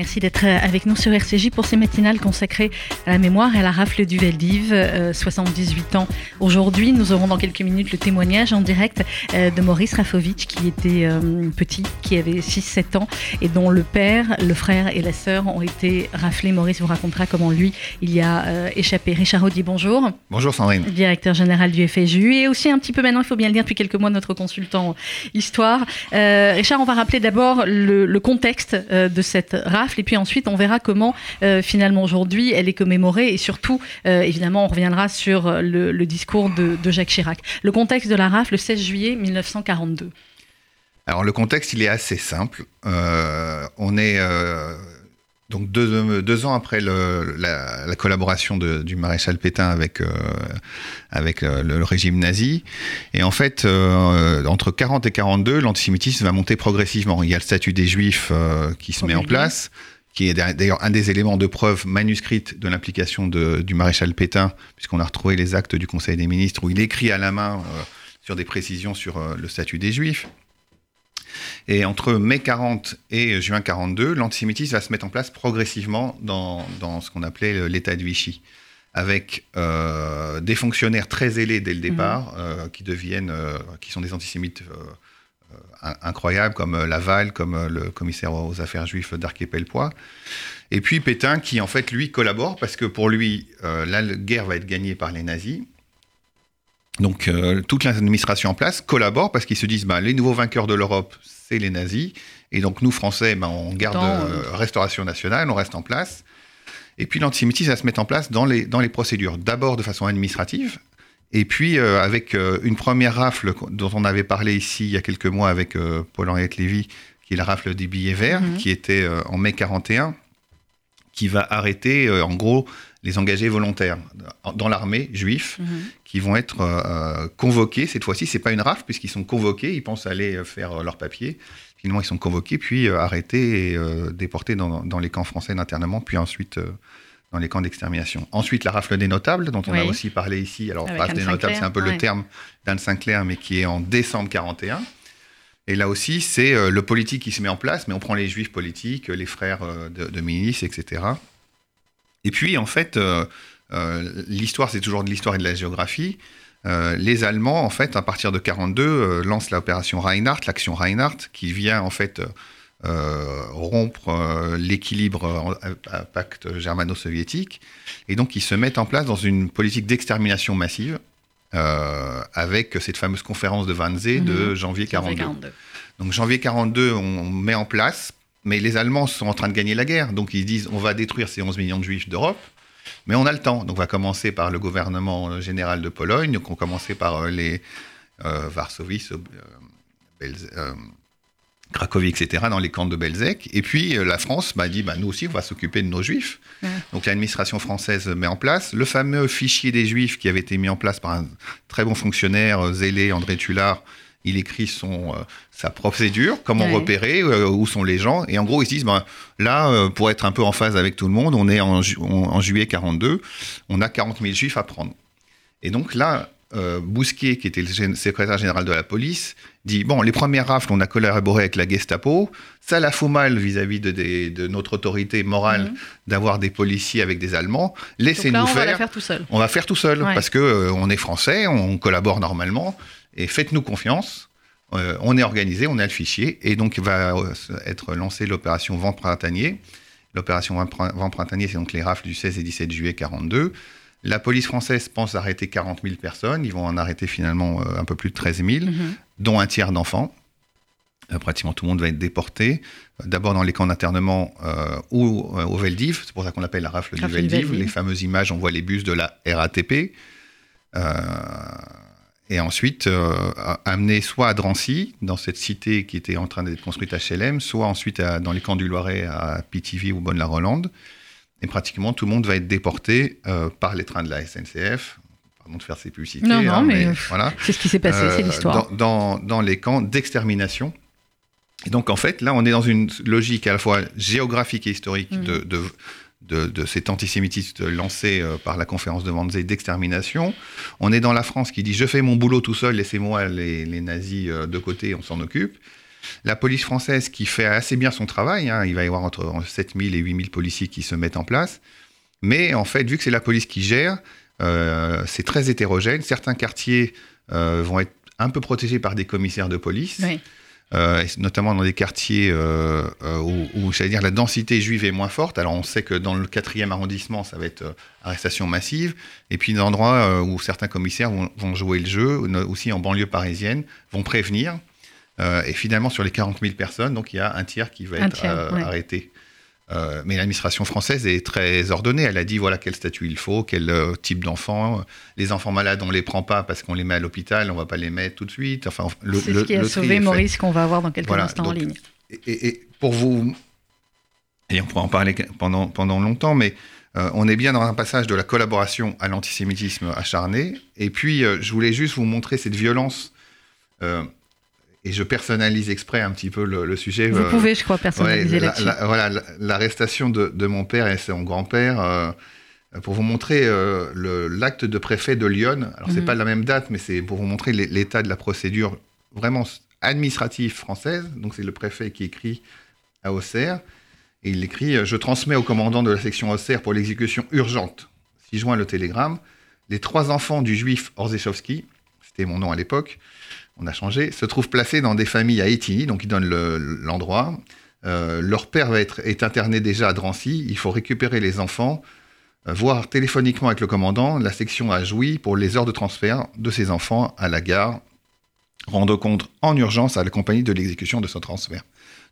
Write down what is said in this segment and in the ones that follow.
Merci d'être avec nous sur RCJ pour ces matinales consacrées à la mémoire et à la rafle du Veldiv. 78 ans aujourd'hui. Nous aurons dans quelques minutes le témoignage en direct de Maurice Rafovitch qui était petit, qui avait 6-7 ans et dont le père, le frère et la sœur ont été raflés. Maurice vous racontera comment lui, il y a échappé. Richard Audy, bonjour. Bonjour Sandrine. Directeur général du FSJU et aussi un petit peu maintenant, il faut bien le dire, depuis quelques mois, notre consultant histoire. Richard, on va rappeler d'abord le, le contexte de cette rafle et puis ensuite on verra comment euh, finalement aujourd'hui elle est commémorée et surtout euh, évidemment on reviendra sur le, discours de, Jacques Chirac. Le contexte de la rafle le 16 juillet 1942. Alors le contexte il est assez simple. Euh, on est donc deux, ans après la, collaboration du maréchal Pétain avec, avec le, régime nazi. Et en fait, entre 40 et 42, l'antisémitisme va monter progressivement. Il y a le statut des juifs qui se met en place qui est d'ailleurs un des éléments de preuve manuscrite de l'implication du maréchal Pétain, puisqu'on a retrouvé les actes du Conseil des ministres où il écrit à la main euh, sur des précisions sur euh, le statut des Juifs. Et entre mai 40 et juin 42, l'antisémitisme va se mettre en place progressivement dans, ce qu'on appelait l'état de Vichy, avec euh, des fonctionnaires très ailés dès le départ, mmh. qui deviennent, qui sont des antisémites euh, incroyables comme euh, Laval, comme euh, le commissaire aux affaires juives d'Arquet-Pellepoix. Et puis Pétain qui en fait lui collabore parce que pour lui la guerre va être gagnée par les nazis. Donc toute l'administration en place collabore parce qu'ils se disent bah, les nouveaux vainqueurs de l'Europe c'est les nazis et donc nous Français bah, on garde restauration nationale, on reste en place. Et puis l'antisémitisme va se mettre en place dans les, dans les procédures, d'abord de façon administrative, et puis, euh, avec euh, une première rafle dont on avait parlé ici il y a quelques mois avec euh, Paul-Henriette Lévy, qui est la rafle des billets verts, mhm. qui était en mai 41, qui va arrêter, en gros, les engagés volontaires dans l'armée juifs, mhm. qui vont être convoqués. Cette fois-ci, c'est pas une rafle, puisqu'ils sont convoqués, ils pensent aller faire leur papier. Finalement, ils sont convoqués, puis arrêtés et déportés dans, dans, les camps français d'internement, puis ensuite dans les camps d'extermination. Ensuite, la rafle des notables, dont on a aussi parlé ici. Alors, rafle des notables, c'est un peu le terme d'Anne Sinclair, mais qui est en décembre 41. Et là aussi, c'est euh, le politique qui se met en place, mais on prend les juifs politiques, les frères euh, de, de etc. Et puis, en fait, euh, l'histoire, c'est toujours de l'histoire et de la géographie. les Allemands, en fait, à partir de 42, lancent l'opération Reinhardt, l'action Reinhardt, qui vient, en fait, euh, rompre euh, l'équilibre pacte germano-soviétique. Et donc, ils se mettent en place dans une politique d'extermination massive euh, avec cette fameuse conférence de Wannsee de mhm. janvier 42. Donc, janvier 42, on met en place, mais les Allemands sont en train de gagner la guerre. Donc, ils disent on va détruire ces 11 millions de juifs d'Europe. Mais on a le temps. Donc, on va commencer par le gouvernement général de Pologne. Donc, on va commencer par les Varsovie, Cracovie, etc., dans les camps de Belzec. Et puis euh, la France m'a dit, bah, nous aussi, on va s'occuper de nos juifs. Donc l'administration française met en place le fameux fichier des juifs qui avait été mis en place par un très bon fonctionnaire euh, zélé, André Tullard. Il écrit son, euh, sa procédure, comment repérer, où sont les gens. Et en gros, ils se disent, bah, là, pour être un peu en phase avec tout le monde, on est en, en juillet 42, on a 40 000 juifs à prendre. Et donc là, euh, Bousquet, qui était le secrétaire général de la police, dit Bon, les premières rafles, on a collaboré avec la Gestapo, ça la fout mal vis-à-vis de, notre autorité morale mhm. d'avoir des policiers avec des Allemands. Laissez-nous faire. On va faire tout seul. On va faire tout seul, parce qu'on euh, on est français, on collabore normalement, et faites-nous confiance. Euh, on est organisé, on a le fichier, et donc va être lancée l'opération Vent printanier. L'opération Vent printanier, c'est donc les rafles du 16 et 17 juillet 42. La police française pense arrêter 40 000 personnes. Ils vont en arrêter finalement euh, un peu plus de 13 000, mhm. dont un tiers d'enfants. Euh, pratiquement tout le monde va être déporté. D'abord dans les camps d'internement euh, ou au Veldiv. C'est pour ça qu'on l'appelle la rafle du Veldiv. Les fameuses images, on voit les bus de la RATP. Et ensuite amenés soit à Drancy, dans cette cité qui était en train d'être construite HLM, soit ensuite dans les camps du Loiret à Pithiviers ou Bonne-la-Rolande. Et pratiquement tout le monde va être déporté euh, par les trains de la SNCF. Pardon de faire ces publicités. Non, non, hein, mais, voilà. c'est ce qui s'est passé, c'est euh, l'histoire. Dans, dans, les camps d'extermination. Et donc, en fait, là, on est dans une logique à la fois géographique et historique mm. de, de, de, cet antisémitisme lancé euh, par la conférence de Wannsee d'extermination. On est dans la France qui dit Je fais mon boulot tout seul, laissez-moi les, nazis de côté, on s'en occupe. La police française qui fait assez bien son travail, hein, il va y avoir entre 7000 et 8000 policiers qui se mettent en place. Mais en fait, vu que c'est la police qui gère, euh, c'est très hétérogène. Certains quartiers euh, vont être un peu protégés par des commissaires de police. Euh, notamment dans des quartiers où, où dire, la densité juive est moins forte. Alors on sait que dans le quatrième arrondissement, ça va être arrestation massive. Et puis des endroits où certains commissaires vont, jouer le jeu, aussi en banlieue parisienne, vont prévenir. et finalement, sur les 40 000 personnes, donc il y a un tiers qui va être arrêté. Euh, mais l'administration française est très ordonnée. Elle a dit voilà quel statut il faut, quel euh, type d'enfant. Les enfants malades, on les prend pas parce qu'on les met à l'hôpital, on va pas les mettre tout de suite. Enfin, c'est ce qui a sauvé Maurice qu'on va avoir dans quelques instants en ligne. Et, pour vous, et on pourra en parler pendant, pendant longtemps, mais euh, on est bien dans un passage de la collaboration à l'antisémitisme acharné. Et puis, je voulais juste vous montrer cette violence et je personnalise exprès un petit peu le, sujet. Vous euh, pouvez, je crois, personnaliser là-dessus. voilà, l'arrestation de, de, mon père et son grand-père, euh, pour vous montrer euh, l'acte de préfet de Lyon. Alors, c'est mhm. pas la même date, mais c'est pour vous montrer l'état de la procédure vraiment administrative française. Donc, c'est le préfet qui écrit à Auxerre. Et il écrit Je transmets au commandant de la section Auxerre pour l'exécution urgente, si joint le télégramme, les trois enfants du juif Orzechowski, c'était mon nom à l'époque, on a changé, se trouvent placés dans des familles à Étigny, donc ils donnent l'endroit. Euh, leur père va être, est interné déjà à Drancy, il faut récupérer les enfants, euh, voir téléphoniquement avec le commandant, la section a joui pour les heures de transfert de ces enfants à la gare, rendre compte en urgence à la compagnie de l'exécution de ce transfert.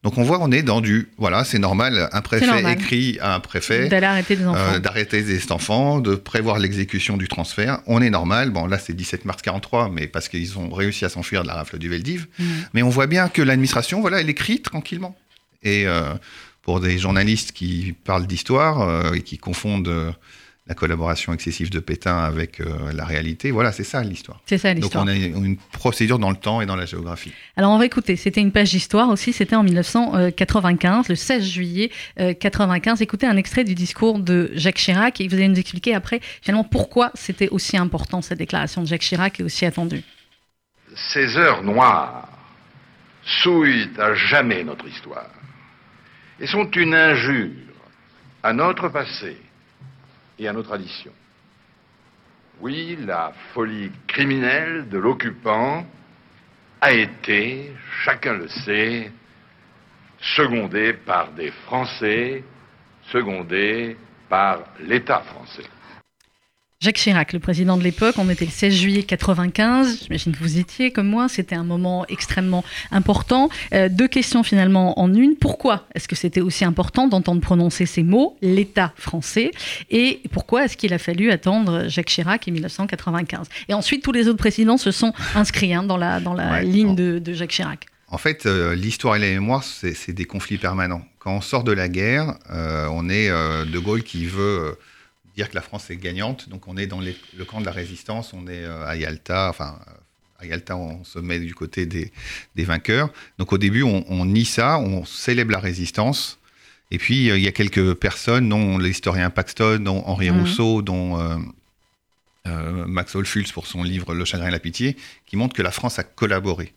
Donc on voit, on est dans du, voilà, c'est normal, un préfet écrit à un préfet d'arrêter des enfants, euh, d'arrêter des enfants, de prévoir l'exécution du transfert. On est normal. Bon, là c'est 17 mars 43, mais parce qu'ils ont réussi à s'enfuir de la rafle du Veldiv. Mm. Mais on voit bien que l'administration, voilà, elle écrit tranquillement. Et euh, pour des journalistes qui parlent d'histoire euh, et qui confondent la collaboration excessive de Pétain avec euh, la réalité. Voilà, c'est ça l'histoire. C'est ça l'histoire. Donc on a une procédure dans le temps et dans la géographie. Alors on va écouter, c'était une page d'histoire aussi, c'était en 1995, le 16 juillet 1995. Écoutez un extrait du discours de Jacques Chirac et vous allez nous expliquer après finalement pourquoi c'était aussi important cette déclaration de Jacques Chirac et aussi attendue. Ces heures noires souillent à jamais notre histoire et sont une injure à notre passé et à nos traditions. Oui, la folie criminelle de l'occupant a été, chacun le sait, secondée par des Français, secondée par l'État français. Jacques Chirac, le président de l'époque, on était le 16 juillet 95, j'imagine que vous étiez comme moi, c'était un moment extrêmement important. Euh, deux questions finalement en une. Pourquoi est-ce que c'était aussi important d'entendre prononcer ces mots, l'État français? Et pourquoi est-ce qu'il a fallu attendre Jacques Chirac en 1995 Et ensuite, tous les autres présidents se sont inscrits hein, dans la, dans la ligne de, Jacques Chirac. En fait, euh, l'histoire et la mémoire, c'est des conflits permanents. Quand on sort de la guerre, euh, on est De Gaulle qui veut dire que la France est gagnante. Donc on est dans le camp de la résistance, on est euh, à Yalta, enfin à Yalta on se met du côté des, vainqueurs. Donc au début on, nie ça, on célèbre la résistance. Et puis euh, il y a quelques personnes, dont l'historien Paxton, dont Henri mhm. Rousseau, dont euh, Max Olfulz pour son livre Le chagrin et la pitié, qui montrent que la France a collaboré.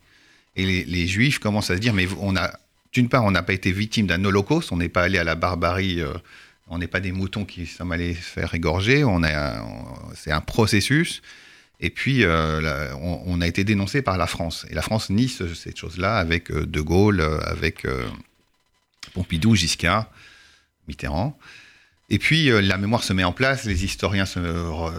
Et les, les Juifs commencent à se dire, mais on a, d'une part, on n'a pas été victime d'un holocauste, on n'est pas allé à la barbarie on n'est pas des moutons qui sommes allés se faire égorger. On c'est un processus. Et puis, euh, on, a été dénoncé par la France. Et la France nie cette chose-là avec euh, De Gaulle, euh, avec Pompidou, Giscard, Mitterrand. Et puis, la mémoire se met en place, les historiens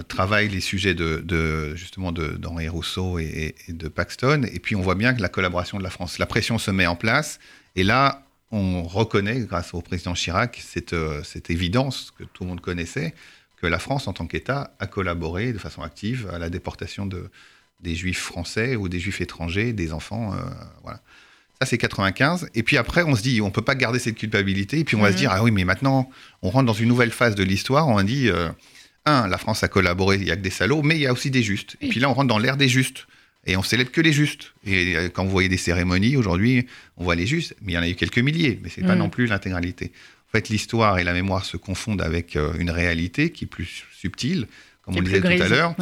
travaillent les sujets de, justement d'Henri Rousseau et, et, de Paxton. Et puis, on voit bien que la collaboration de la France, la pression se met en place. Et là, on reconnaît, grâce au président Chirac, euh, cette, évidence que tout le monde connaissait, que la France, en tant qu'État, a collaboré de façon active à la déportation de, des juifs français ou des juifs étrangers, des enfants. Euh, voilà. Ça, c'est 95. Et puis après, on se dit, on ne peut pas garder cette culpabilité. Et puis on va se mhm. dire, ah oui, mais maintenant, on rentre dans une nouvelle phase de l'histoire. On dit, euh, un, la France a collaboré, il n'y a que des salauds, mais il y a aussi des justes. Et puis là, on rentre dans l'ère des justes. Et on célèbre que les justes. Et euh, quand vous voyez des cérémonies aujourd'hui, on voit les justes, mais il y en a eu quelques milliers, mais c'est n'est pas mm. non plus l'intégralité. En fait, l'histoire et la mémoire se confondent avec euh, une réalité qui est plus subtile. comme on le disait tout à l'heure.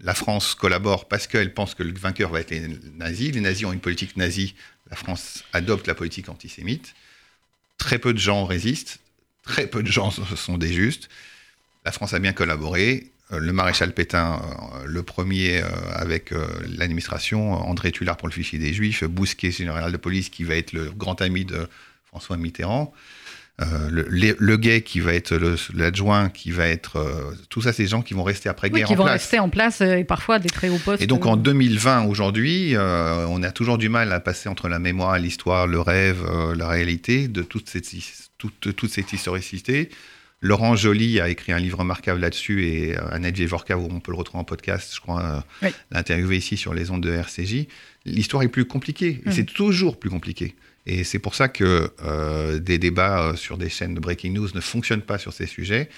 La France collabore parce qu'elle pense que le vainqueur va être les nazis. Les nazis ont une politique nazie. La France adopte la politique antisémite. Très peu de gens résistent. Très peu de gens sont des justes. La France a bien collaboré. Euh, le maréchal Pétain, euh, le premier euh, avec l'administration, André Tullard pour le fichier des Juifs, Bousquet, général de police, qui va être le grand ami de François Mitterrand. le, le, gay qui va être l'adjoint, qui va être. tout ça, c'est des gens qui vont rester après-guerre oui, qui vont rester en place et parfois des très hauts postes. Et donc en 2020, aujourd'hui, on a toujours du mal à passer entre la mémoire, l'histoire, le rêve, la réalité de toute cette, toute, toute cette historicité. Laurent Joly a écrit un livre remarquable là-dessus et euh, Annette Gévorka, où on peut le retrouver en podcast, je crois, euh, l'interviewer ici sur les ondes de RCJ. L'histoire est plus compliquée, mm. c'est toujours plus compliqué. Et c'est pour ça que euh, des débats sur des chaînes de breaking news ne fonctionnent pas sur ces sujets.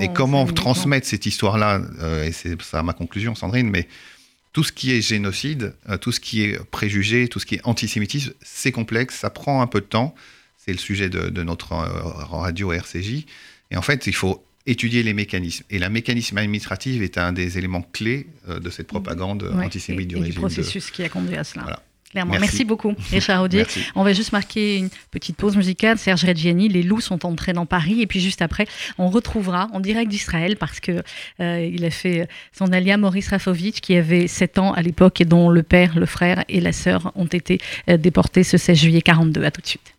et comment transmettre cette histoire-là, et c'est ça ma conclusion, Sandrine, mais tout ce qui est génocide, tout ce qui est préjugé, tout ce qui est antisémitisme, c'est complexe, ça prend un peu de temps. C'est le sujet de, de notre radio RCJ. Et en fait, il faut étudier les mécanismes. Et le mécanisme administratif est un des éléments clés euh, de cette propagande antisémite du régime. du processus qui a conduit à cela. Clairement. Merci. beaucoup, Richard Audier. on va juste marquer une petite pause musicale. Serge Reggiani, Les loups sont entrés dans Paris. Et puis juste après, on retrouvera en direct d'Israël parce que euh, il a fait son alia Maurice Rafovitch qui avait 7 ans à l'époque et dont le père, le frère et la sœur ont été euh, déportés ce 16 juillet 42. À tout de suite.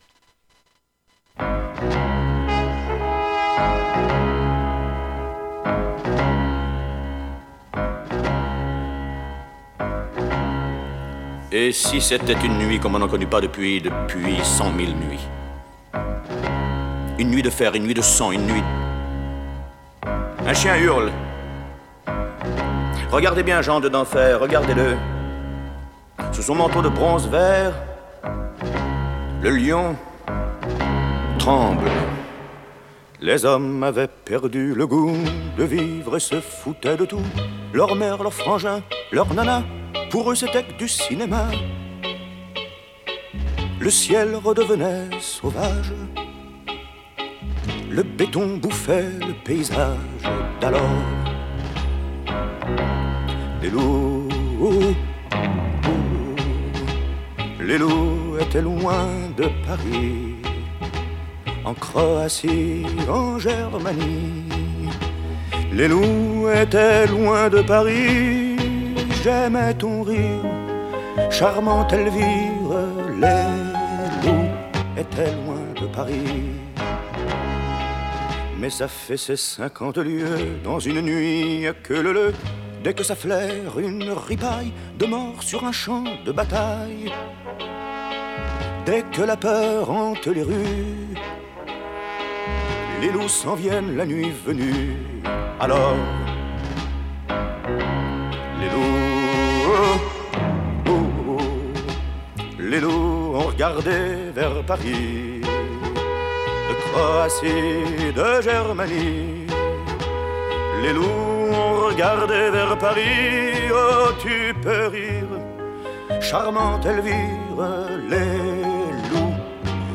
Et si c'était une nuit comme on n'en connaît pas depuis, depuis cent mille nuits? Une nuit de fer, une nuit de sang, une nuit... Un chien hurle. Regardez bien Jean de d'enfer, regardez-le. Sous son manteau de bronze vert, le lion tremble. Les hommes avaient perdu le goût de vivre et se foutaient de tout. Leur mère, leur frangin, leur nana, pour eux, c'était que du cinéma. Le ciel redevenait sauvage. Le béton bouffait le paysage d'alors. Les loups, les loups étaient loin de Paris, en Croatie, en Germanie. Les loups étaient loin de Paris j'aimais ton rire, charmante Elvire, les loups étaient loin de Paris. Mais ça fait ces cinquante lieues dans une nuit que le le, dès que ça flaire une ripaille de mort sur un champ de bataille. Dès que la peur hante les rues, les loups s'en viennent la nuit venue. Alors, les loups les loups ont regardé vers Paris, de Croatie, de Germanie. Les loups ont regardé vers Paris, oh tu peux rire, charmante Elvire, les loups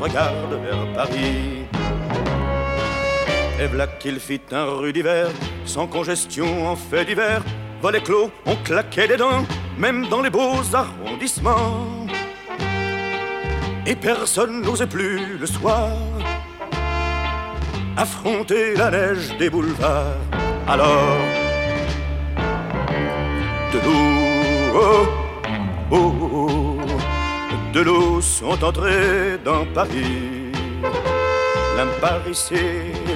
regardent vers Paris. Et voilà qu'il fit un rue d'hiver, sans congestion en fait d'hiver, volets clos, on claquait des dents, même dans les beaux arrondissements et personne n'osait plus le soir affronter la neige des boulevards. Alors, de l'eau, oh, oh, oh, de l'eau sont entrés dans Paris. L'un par ici,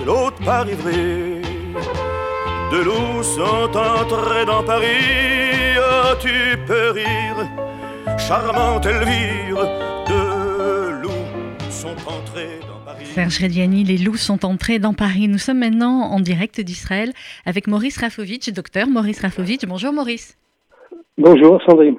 l'autre par Ivry. De l'eau sont entrés dans Paris. Oh, tu peux rire, charmante Elvire Serge Rediani, les loups sont entrés dans Paris. Nous sommes maintenant en direct d'Israël avec Maurice Rafovitch, docteur Maurice Rafovitch. Bonjour Maurice. Bonjour Sandrine.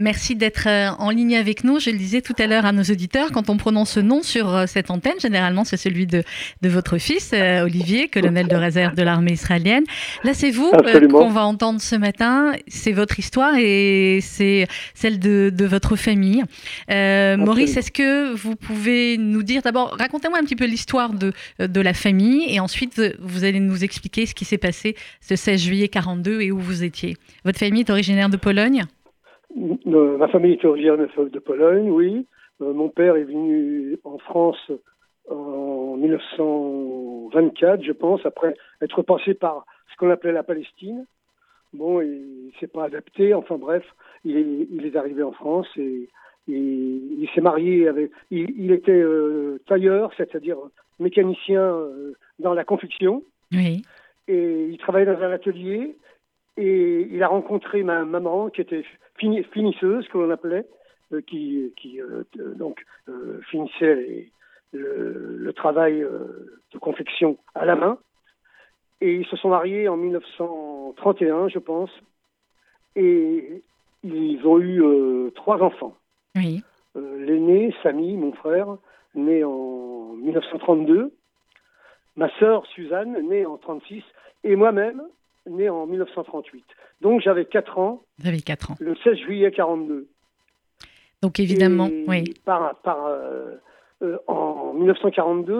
Merci d'être euh, en ligne avec nous. Je le disais tout à l'heure à nos auditeurs, quand on prononce ce nom sur euh, cette antenne, généralement c'est celui de, de votre fils, euh, Olivier, colonel de réserve de l'armée israélienne. Là, c'est vous qu'on va entendre ce matin. C'est votre histoire et c'est celle de, de, votre famille. Maurice, est-ce que vous pouvez nous dire d'abord, racontez-moi un petit peu l'histoire de, de la famille et ensuite vous allez nous expliquer ce qui s'est passé ce 16 juillet 42 et où vous étiez. Votre famille est originaire de Pologne? Ma famille est originaire de Pologne, oui. Euh, mon père est venu en France en 1924, je pense, après être passé par ce qu'on appelait la Palestine. Bon, il s'est pas adapté. Enfin bref, il est, il est arrivé en France et, il s'est marié avec. Il, était euh, tailleur, c'est-à-dire mécanicien euh, dans la confection. Oui. Et il travaillait dans un atelier et il a rencontré ma maman qui était finisseuse, que l'on appelait, euh, qui, qui euh, donc euh, finissait le, travail de confection à la main. Et ils se sont mariés en 1931, je pense. Et ils ont eu trois enfants. Oui. L'aîné, Samy, mon frère, né en 1932. Ma sœur, Suzanne, née en 36. Et moi-même, né en 1938. Donc j'avais 4 ans. Vous avez 4 ans. Le 16 juillet 42. Donc évidemment, oui. Par, par, euh, euh, en 1942,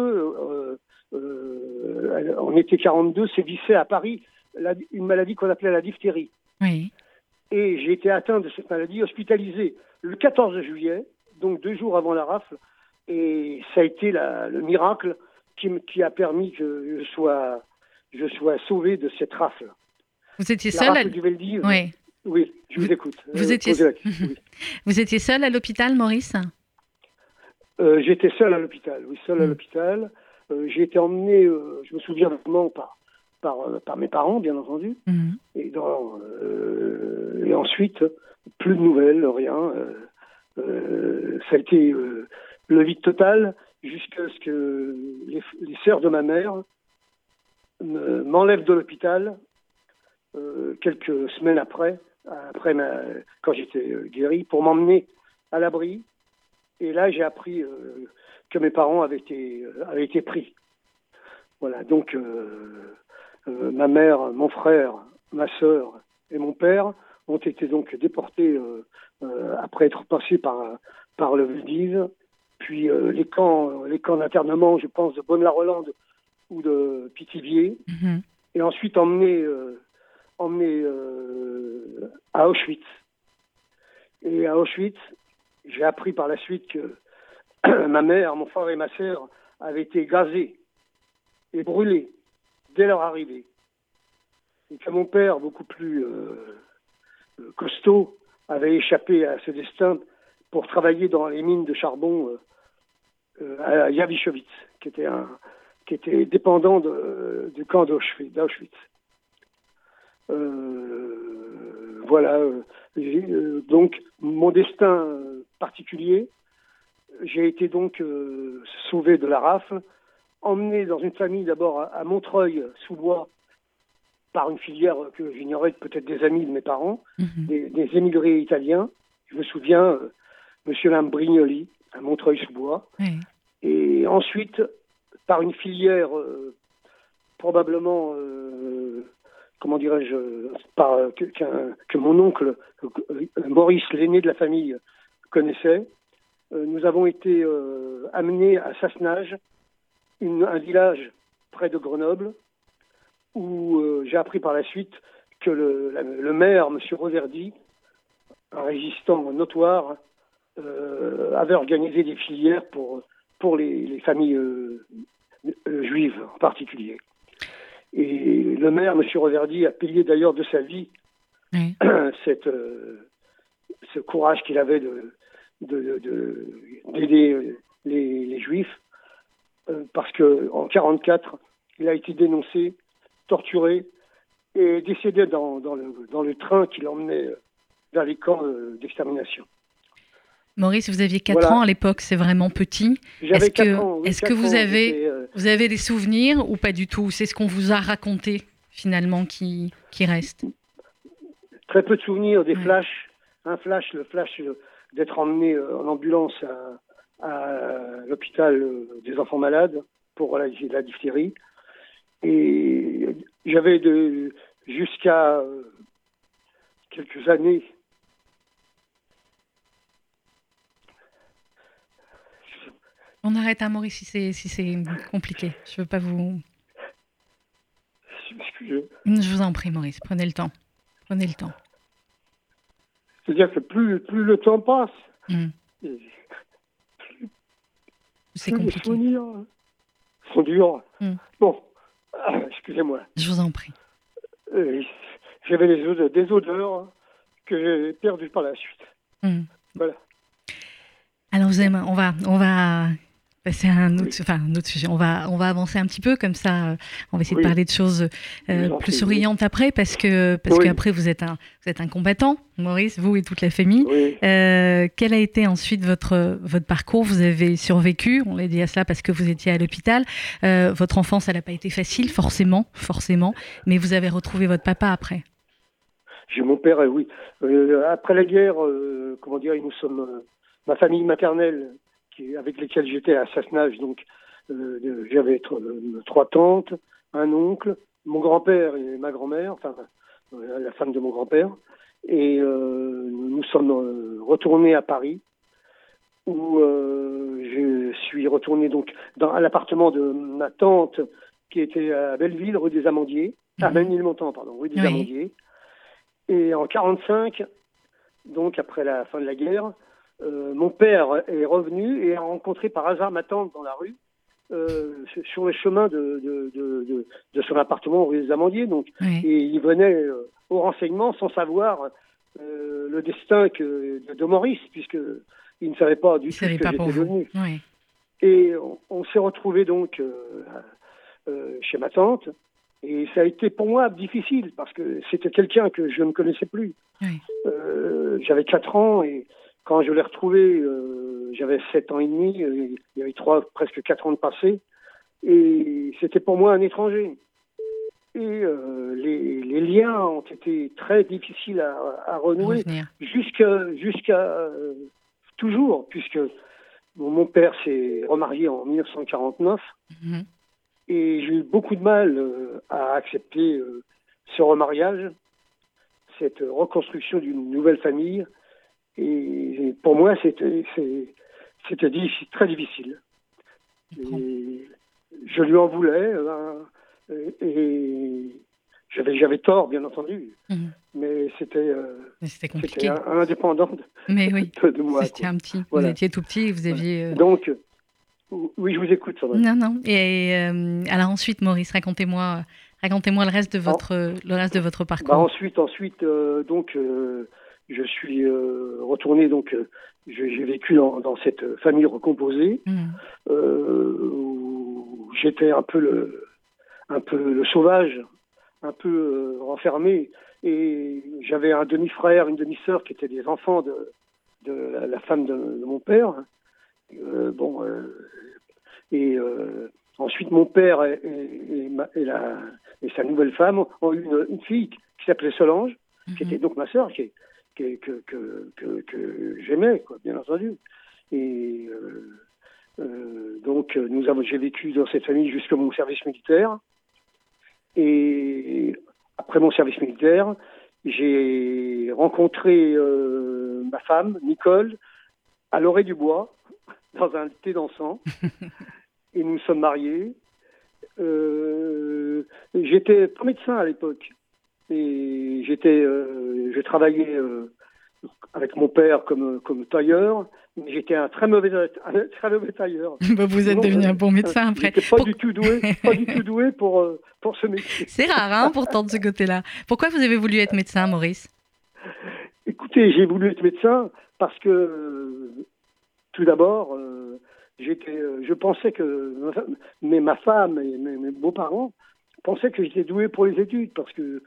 euh, en été 42, sévissait à Paris une maladie qu'on appelait la diphtérie. Oui. Et j'ai été atteint de cette maladie, hospitalisé le 14 juillet, donc deux jours avant la rafle. Et ça a été le miracle qui, qui, a permis que je sois, je sois sauvé de cette rafle. Vous étiez seul à... Oui. Oui, je vous, écoute. Vous, euh, étiez... vous étiez seul à l'hôpital, Maurice? Euh, J'étais seul à l'hôpital, oui, seul à hmm. l'hôpital. Euh, j'ai été emmené, je me souviens vraiment par, par, par mes parents, bien entendu. Hmm. Et, dans, et ensuite, plus de nouvelles, rien. ça a été le vide total jusqu'à ce que les, les sœurs de ma mère m'enlèvent de l'hôpital quelques semaines après, après ma, quand j'étais euh, guéri, pour m'emmener à l'abri. Et là, j'ai appris euh, que mes parents avaient été, avaient été pris. Voilà, donc ma mère, mon frère, ma sœur et mon père ont été donc déportés après être passés par, par le Veldiv. Puis les camps, les camps d'internement, je pense, de Bonne-la-Rolande ou de Pithiviers. Mm-hmm. Et ensuite emmenés emmené euh, à Auschwitz. Et à Auschwitz, j'ai appris par la suite que ma mère, mon frère et ma sœur avaient été gazés et brûlés dès leur arrivée. Et que mon père, beaucoup plus euh, euh, costaud, avait échappé à ce destin pour travailler dans les mines de charbon à qui était, un, qui était dépendant du camp d'Auschwitz. Euh, voilà. Euh, euh, donc, mon destin particulier, j'ai été donc sauvé de la rafle, emmené dans une famille d'abord à, Montreuil-sous-Bois par une filière que j'ignorais peut-être des amis de mes parents, mhm. des, émigrés italiens. Je me souviens, Monsieur Lambrignoli à Montreuil-sous-Bois. Et ensuite, par une filière probablement comment dirais-je, que, que, mon oncle euh, Maurice, l'aîné de la famille, connaissait. Euh, nous avons été euh, amenés à Sassenage, un village près de Grenoble, où j'ai appris par la suite que le, maire, M. Reverdy, un résistant notoire, avait organisé des filières pour les familles juives en particulier. Et le maire, M. Reverdy, a payé d'ailleurs de sa vie cette, euh, ce courage qu'il avait de, d'aider de, les, les, Juifs, euh, parce qu'en 1944, il a été dénoncé, torturé et décédé dans, dans, le, dans le train qui l'emmenait vers les camps euh, d'extermination. Maurice, vous aviez 4 ans à l'époque, c'est vraiment petit. Est-ce que, est que vous, avez, euh, vous avez des souvenirs ou pas du tout? C'est ce qu'on vous a raconté finalement qui, qui reste. Très peu de souvenirs, des flashs, un flash, le flash d'être emmené en ambulance à, à l'hôpital des enfants malades pour la, la diphtérie. Et j'avais de jusqu'à quelques années On arrête à Maurice si c'est si c'est compliqué. Je veux pas vous. Je vous en prie, Maurice. Prenez le temps. Prenez le temps. C'est-à-dire que plus, plus le temps passe, hmm. c'est compliqué. Les souvenirs sont durs. Hmm. Bon, ah, excusez-moi. Je vous en prie. Euh, j'avais des odeurs, des odeurs que j'ai perdues par la suite. Hmm. Voilà. Alors, vous on va, on va c'est un autre, enfin, un autre sujet. On va, on va avancer un petit peu comme ça. On va essayer de parler de choses euh, plus souriantes après, parce que parce qu'après vous êtes un, vous êtes un combattant, Maurice, vous et toute la famille. Euh, quel a été ensuite votre votre parcours? Vous avez survécu. On l'a dit à cela parce que vous étiez à l'hôpital. Euh, votre enfance, elle n'a pas été facile, forcément, forcément. Mais vous avez retrouvé votre papa après. J'ai mon père, oui. après la guerre, comment dire, nous sommes ma famille maternelle avec lesquels j'étais à Sassenage. Donc, euh, j'avais euh, trois tantes, un oncle, mon grand-père et ma grand-mère, enfin euh, la femme de mon grand-père. Et nous sommes retournés à Paris, où je suis retourné donc dans, à l'appartement de ma tante qui était à Belleville, rue des Amandiers, à mmh. Ménilmontant, pardon, rue des Amandiers. Et en 45, donc après la fin de la guerre, euh, mon père est revenu et a rencontré par hasard ma tante dans la rue, euh, sur le chemin de, de, de, de, son appartement rue des Amandiers. Donc, et il venait euh, au renseignement sans savoir le destin que, de, Maurice, puisque il ne savait pas du tout ce que j'étais devenu. Et on, s'est retrouvé donc chez ma tante. Et ça a été pour moi difficile parce que c'était quelqu'un que je ne connaissais plus. J'avais 4 ans et quand je l'ai retrouvé, euh, j'avais 7 ans et demi, euh, il y avait trois, presque 4 ans de passé, et c'était pour moi un étranger. Et euh, les, les, liens ont été très difficiles à, à renouer jusqu'à jusqu'à toujours, puisque mon père s'est remarié en 1949 mhm. et j'ai eu beaucoup de mal à accepter ce remariage, cette reconstruction d'une nouvelle famille et pour moi, c'était très difficile. je lui en voulais. Hein, et j'avais tort, bien entendu. Mhm. Mais c'était euh, indépendant de, Mais oui, de, moi. C'était un petit. Vous étiez tout petit, vous aviez. Euh, Donc, oui, je vous écoute. Non, non. Et euh, alors ensuite, Maurice, racontez-moi, racontez-moi le reste de votre, le reste de votre parcours. Bah, ensuite, ensuite, donc je suis euh, retourné, donc euh, j'ai vécu dans, cette famille recomposée, mmh. euh, où j'étais un peu le, un peu le sauvage, un peu renfermé, et j'avais un demi-frère, une demi-sœur qui étaient des enfants de, de la, femme de, mon père. bon, et ensuite mon père et, et, la, et, sa nouvelle femme ont eu une, fille qui s'appelait Solange, qui mmh. était donc ma sœur, qui, que, que, que, j'aimais, quoi, bien entendu. Et euh, euh, donc, nous avons, j'ai vécu dans cette famille jusqu'à mon service militaire. Et après mon service militaire, j'ai rencontré euh, ma femme, Nicole, à l'orée du bois, dans un thé dansant. et nous sommes mariés. J'étais pas médecin à l'époque. Et j'étais, euh, je travaillais euh, avec mon père comme, comme tailleur, mais j'étais un très mauvais, un très mauvais tailleur. Bah, vous êtes devenu un bon médecin après. Pas du tout doué, pas du tout doué pour, euh, pour ce métier. C'est rare, hein, pourtant, de ce côté-là. Pourquoi vous avez voulu être médecin, Maurice? Écoutez, j'ai voulu être médecin parce que, tout d'abord, j'étais, je pensais que mais ma femme et mes, mes beaux-parents pensaient que j'étais doué pour les études parce que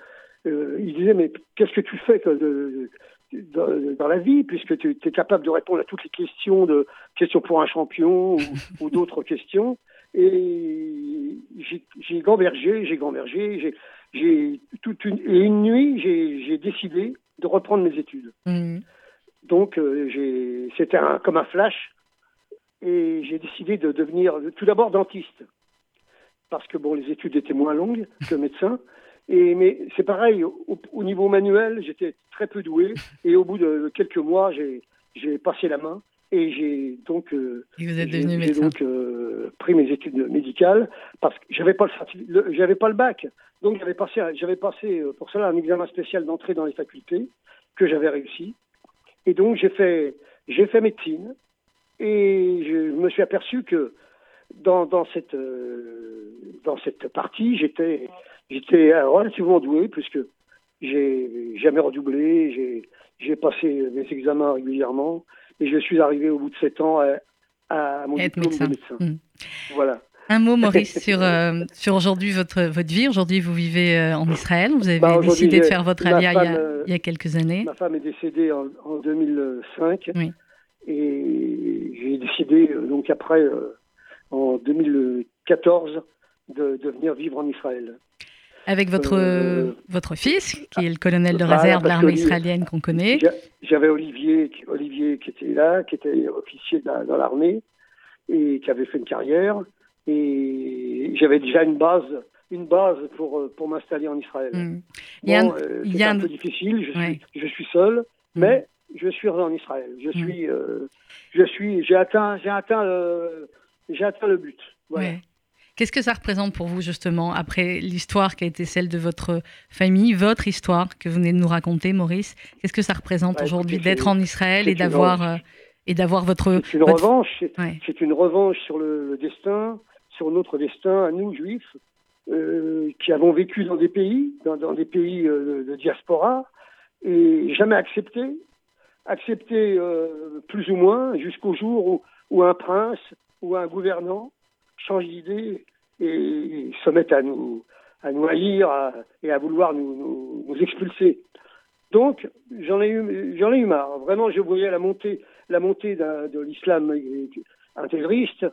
euh, il disait mais qu'est-ce que tu fais de, dans, la vie puisque tu es capable de répondre à toutes les questions de questions pour un champion ou, d'autres questions et j'ai gambergé, j'ai gambergé, j'ai toute une, et une nuit j'ai décidé de reprendre mes études. Mmh. Donc, c'était comme un flash. Et j'ai décidé de devenir tout d'abord dentiste. Parce que bon, les études étaient moins longues que médecin. Et, mais c'est pareil, au, niveau manuel, j'étais très peu doué. Et au bout de quelques mois, j'ai passé la main. Et j'ai donc, euh, vous êtes devenu médecin. donc euh, pris mes études médicales parce que j'avais pas le, j'avais pas le bac. Donc j'avais passé, j'avais passé euh, pour cela un examen spécial d'entrée dans les facultés que j'avais réussi. Et donc j'ai fait, j'ai fait médecine et je me suis aperçu que dans, dans cette, dans cette partie, j'étais, j'étais relativement doué puisque j'ai jamais redoublé, j'ai, j'ai passé mes examens régulièrement et je suis arrivé au bout de sept ans à, mon diplôme de médecin. Hmm. Voilà. Un mot, Maurice, sur, euh, sur aujourd'hui votre, votre vie. Aujourd'hui, vous vivez euh, en Israël. Vous avez bah, décidé de faire votre alia il, y a, quelques années. Ma femme est décédée en, 2005. Oui. Et j'ai décidé, euh, donc après, en 2014, de, de, venir vivre en Israël. Avec votre, euh, votre fils, qui est le colonel de réserve de l'armée israélienne qu'on connaît. J'avais Olivier, Olivier qui était là, qui était officier dans l'armée et qui avait fait une carrière. Et j'avais déjà une base, une base pour, euh, pour m'installer en Israël. Y a un, euh, un peu difficile, je, suis, je suis seul, hmm. mais je suis en Israël. Je hmm. suis, je suis, j'ai atteint, j'ai atteint, j'ai atteint le but. Voilà. Qu'est-ce que ça représente pour vous justement après l'histoire qui a été celle de votre famille, votre histoire que vous venez de nous raconter, Maurice? Qu'est-ce que ça représente bah, aujourd'hui d'être en Israël et d'avoir euh, et d'avoir votre c'est une revanche, c'est une revanche sur le, destin, sur notre destin à nous juifs euh, qui avons vécu dans des pays, dans, des pays euh, de diaspora et jamais accepté, accepté plus ou moins jusqu'au jour où, où un prince ou un gouvernant change d'idée et se mettent à nous, à haïr et à vouloir nous, expulser. Donc, j'en ai eu, ai eu marre. Vraiment, je voyais la montée, la montée de l'islam intégriste.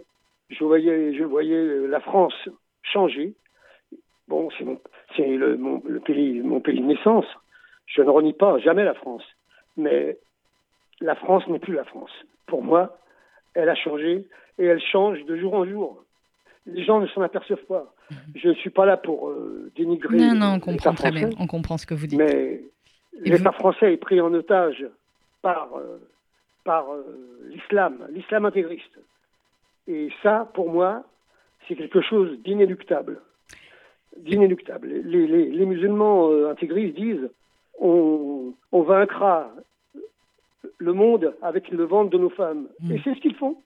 Je voyais, je voyais la France changer. Bon, c'est mon pays de naissance. Je ne renie pas jamais la France. Mais la France n'est plus la France. Pour moi, elle a changé et elle change de jour en jour les gens ne s'en aperçoivent pas. Je ne suis pas là pour euh, dénigrer. Non, non, on comprend très bien. On comprend ce que vous dites. Mais l'État français est pris en otage par, euh, par euh, l'islam, l'islam intégriste. Et ça, pour moi, c'est quelque chose d'inéluctable. D'inéluctable. Les, les, musulmans intégristes disent on, on vaincra le monde avec le ventre de nos femmes. Et mhm. c'est ce qu'ils font.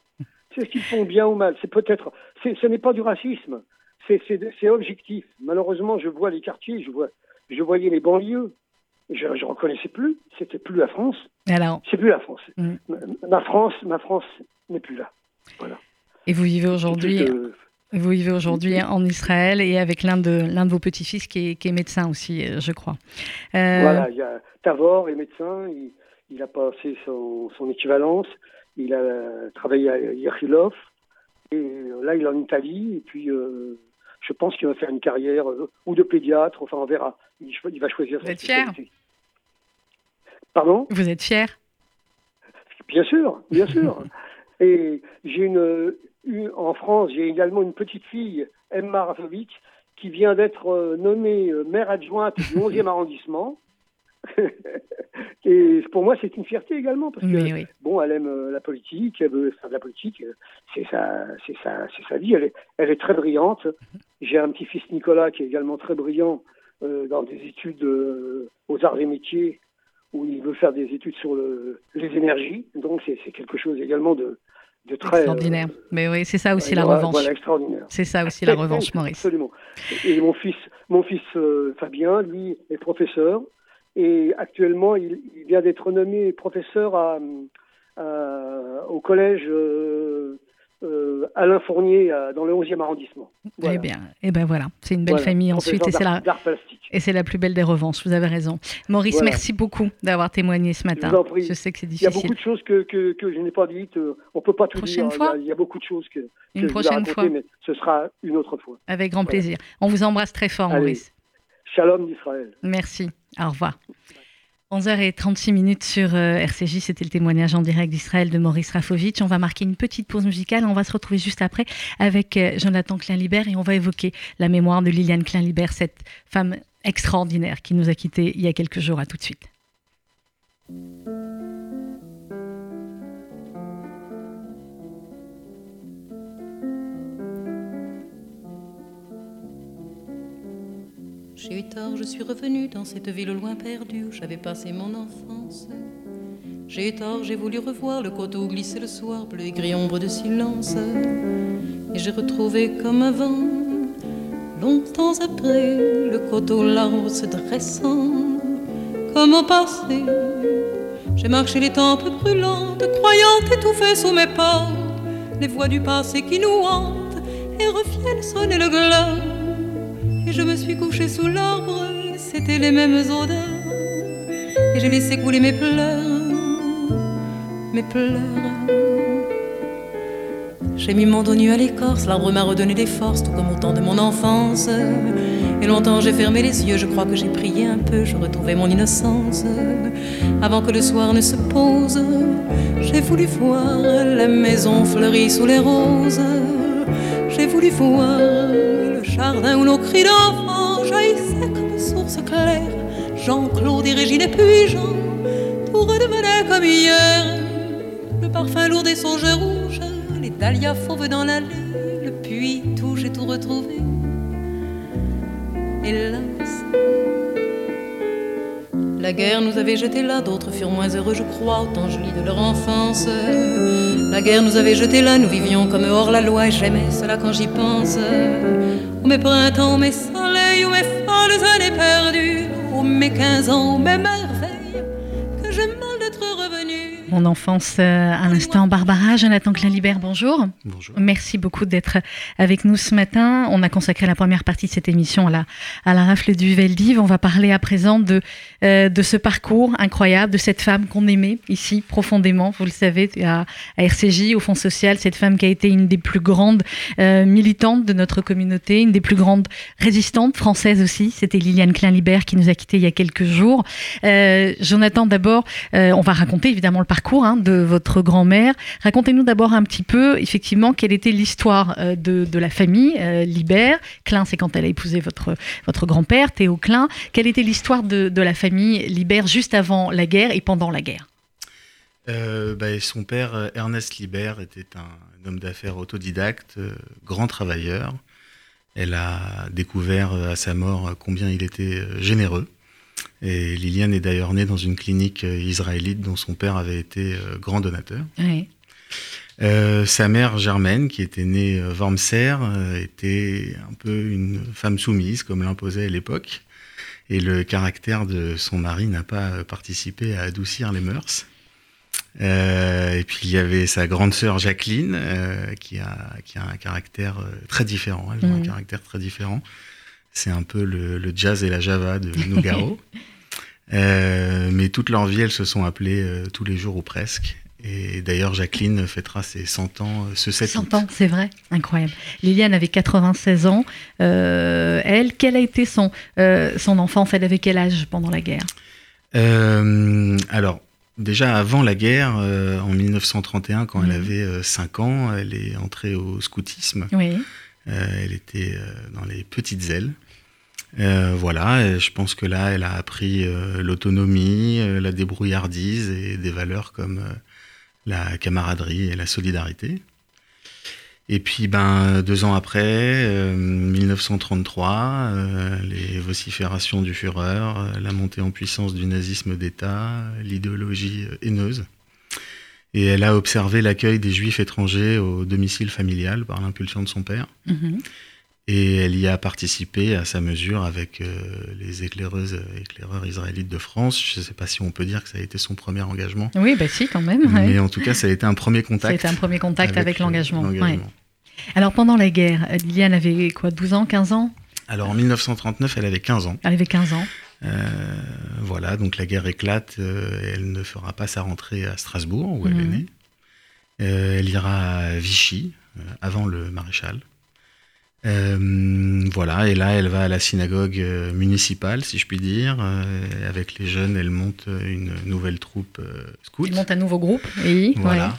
C'est ce qu'ils font bien ou mal. C'est peut-être, ce n'est pas du racisme. C'est objectif. Malheureusement, je vois les quartiers, je vois, je voyais les banlieues. Je ne reconnaissais plus. C'était plus la France. C'est plus la France. Mm. Ma France, ma France n'est plus là. Voilà. Et vous vivez aujourd'hui. Vous vivez aujourd'hui en Israël et avec l'un de, l'un de vos petits-fils qui est, qui est, médecin aussi, euh, je crois. Euh... Voilà, il y a Tavor est médecin, il, il a passé son, son équivalence. Il a travaillé à Yerchilov. Et là, il est en Italie. Et puis, euh, je pense qu'il va faire une carrière euh, ou de pédiatre. Enfin, on verra. Il, va choisir Vous êtes fier? Pardon? Vous êtes fier? Bien sûr, bien sûr. et j'ai une, en France, j'ai également une petite fille, Emma Rafovic, qui vient d'être euh, nommée maire adjointe du 11e arrondissement. et pour moi, c'est une fierté également parce que bon, elle aime euh, la politique, elle veut faire de la politique, euh, c'est sa, c'est sa, c'est sa vie. Elle est, elle est très brillante. J'ai un petit-fils Nicolas qui est également très brillant euh, dans des études aux arts et métiers où il veut faire des études sur le, les énergies. Donc c'est, quelque chose également de, de très extraordinaire. Mais oui, c'est ça aussi la revanche. Voilà, extraordinaire. C'est ça aussi la revanche, Maurice. Absolument. Et mon fils, mon fils Fabien, lui, est professeur. Et actuellement, il, vient d'être nommé professeur à, au collège euh, euh, Alain Fournier dans le 11e arrondissement. Eh bien, eh ben voilà, c'est une belle famille ensuite et c'est la et c'est la plus belle des revanches. Vous avez raison, Maurice. Merci beaucoup d'avoir témoigné ce matin. Je, sais que c'est difficile. Il y a beaucoup de choses que, que, que je n'ai pas dites. On peut pas tout prochaine dire. Fois il, y a, beaucoup de choses que, une prochaine fois, mais ce sera une autre fois. Avec grand plaisir. On vous embrasse très fort, Maurice. Shalom d'Israël. Merci. Au revoir. 11h36 minutes sur euh, RCJ, c'était le témoignage en direct d'Israël de Maurice Rafovitch. On va marquer une petite pause musicale. On va se retrouver juste après avec euh, Jonathan Klein-Libert et on va évoquer la mémoire de Liliane Klein-Libert, cette femme extraordinaire qui nous a quittés il y a quelques jours. À tout de suite. J'ai eu tort, je suis revenu dans cette ville loin perdue où j'avais passé mon enfance. J'ai eu tort, j'ai voulu revoir le coteau glisser le soir, bleu et gris ombre de silence. Et j'ai retrouvé comme avant, longtemps après, le coteau l'arbre se dressant, comme au passé. J'ai marché les tempes brûlantes, croyant étouffer sous mes pas les voix du passé qui nous hantent et reviennent sonner le glas et je me suis couché sous l'arbre, c'était les mêmes odeurs. Et j'ai laissé couler mes pleurs, mes pleurs. J'ai mis mon dos nu à l'écorce, l'arbre m'a redonné des forces, tout comme au temps de mon enfance. Et longtemps j'ai fermé les yeux, je crois que j'ai prié un peu, je retrouvais mon innocence. Avant que le soir ne se pose, j'ai voulu voir la maison fleurie sous les roses. J'ai voulu voir jardin où nos cris d'enfants jaillissaient comme source claire. Jean-Claude et Régine et puis Jean, tout redevenait comme hier. Le parfum lourd des songes rouges, les dahlias fauves dans l'allée, le puits tout, j'ai tout retrouvé. Hélas, la guerre nous avait jetés là, d'autres furent moins heureux, je crois, autant je lis de leur enfance. La guerre nous avait jetés là, nous vivions comme hors la loi, et j'aimais cela quand j'y pense. Ô mes printemps, ô mes soleils, ô mes folles années perdues, ô mes quinze ans, ô mes merveilles, Mon enfance euh, à l'instant, Barbara, Jonathan Klein-Libert, bonjour. Bonjour. Merci beaucoup d'être avec nous ce matin. On a consacré la première partie de cette émission à la, à la rafle du Veldiv. On va parler à présent de, euh, de ce parcours incroyable, de cette femme qu'on aimait ici profondément, vous le savez, à, à, RCJ, au Fonds social, cette femme qui a été une des plus grandes euh, militantes de notre communauté, une des plus grandes résistantes françaises aussi. C'était Liliane Klein-Libert qui nous a quittés il y a quelques jours. Euh, Jonathan, d'abord, on va raconter évidemment le parcours hein, de votre grand-mère. Racontez-nous d'abord un petit peu, effectivement, quelle était l'histoire euh, de, de, la famille euh, Libert. Klein, c'est quand elle a épousé votre, votre grand-père, Théo Klein. Quelle était l'histoire de, de, la famille Libert juste avant la guerre et pendant la guerre? Euh, bah, Son père, Ernest Libert, était un, homme d'affaires autodidacte, euh, grand travailleur. Elle a découvert à sa mort combien il était généreux. Et Liliane est d'ailleurs née dans une clinique israélite dont son père avait été grand donateur. Oui. Euh, sa mère Germaine, qui était née euh, Wormser, euh, était un peu une femme soumise, comme l'imposait à l'époque. Et le caractère de son mari n'a pas participé à adoucir les mœurs. Euh, et puis il y avait sa grande sœur Jacqueline, qui, a, qui a un caractère très différent. Elle a un caractère très différent. C'est un peu le, le, jazz et la java de Nougaro. Euh, mais toute leur vie, elles se sont appelées euh, tous les jours ou presque. Et d'ailleurs, Jacqueline fêtera ses 100 ans ce 7 100 août. ans, c'est vrai, incroyable. Liliane avait 96 ans. Euh, elle, quel a été son, euh, son enfance? Elle avait quel âge pendant la guerre? Euh, Alors, déjà avant la guerre, en 1931, quand mmh. elle avait 5 ans, elle est entrée au scoutisme. Oui. elle était dans les petites ailes. Euh, voilà, je pense que là, elle a appris euh, l'autonomie, euh, la débrouillardise et des valeurs comme la camaraderie et la solidarité. Et puis, ben, deux ans après, 1933, les vociférations du Führer, la montée en puissance du nazisme d'État, l'idéologie haineuse. Et elle a observé l'accueil des juifs étrangers au domicile familial par l'impulsion de son père. -hmm. Et elle y a participé à sa mesure avec euh, les éclaireuses éclaireurs israélites de France. Je ne sais pas si on peut dire que ça a été son premier engagement. Oui, bah si, quand même. Mais ouais. en tout cas, ça a été un premier contact. Été un premier contact avec, avec l'engagement. Ouais. Alors pendant la guerre, Liliane avait quoi, 12 ans, 15 ans? Alors en 1939, elle avait 15 ans. Elle avait 15 ans. Euh, voilà, donc la guerre éclate. Euh, elle ne fera pas sa rentrée à Strasbourg, où mmh. elle est née. Euh, elle ira à Vichy, avant le maréchal. Voilà, et là, elle va à la synagogue municipale, si je puis dire. avec les jeunes, elle monte une nouvelle troupe scout. Elle monte un nouveau groupe, oui. Voilà.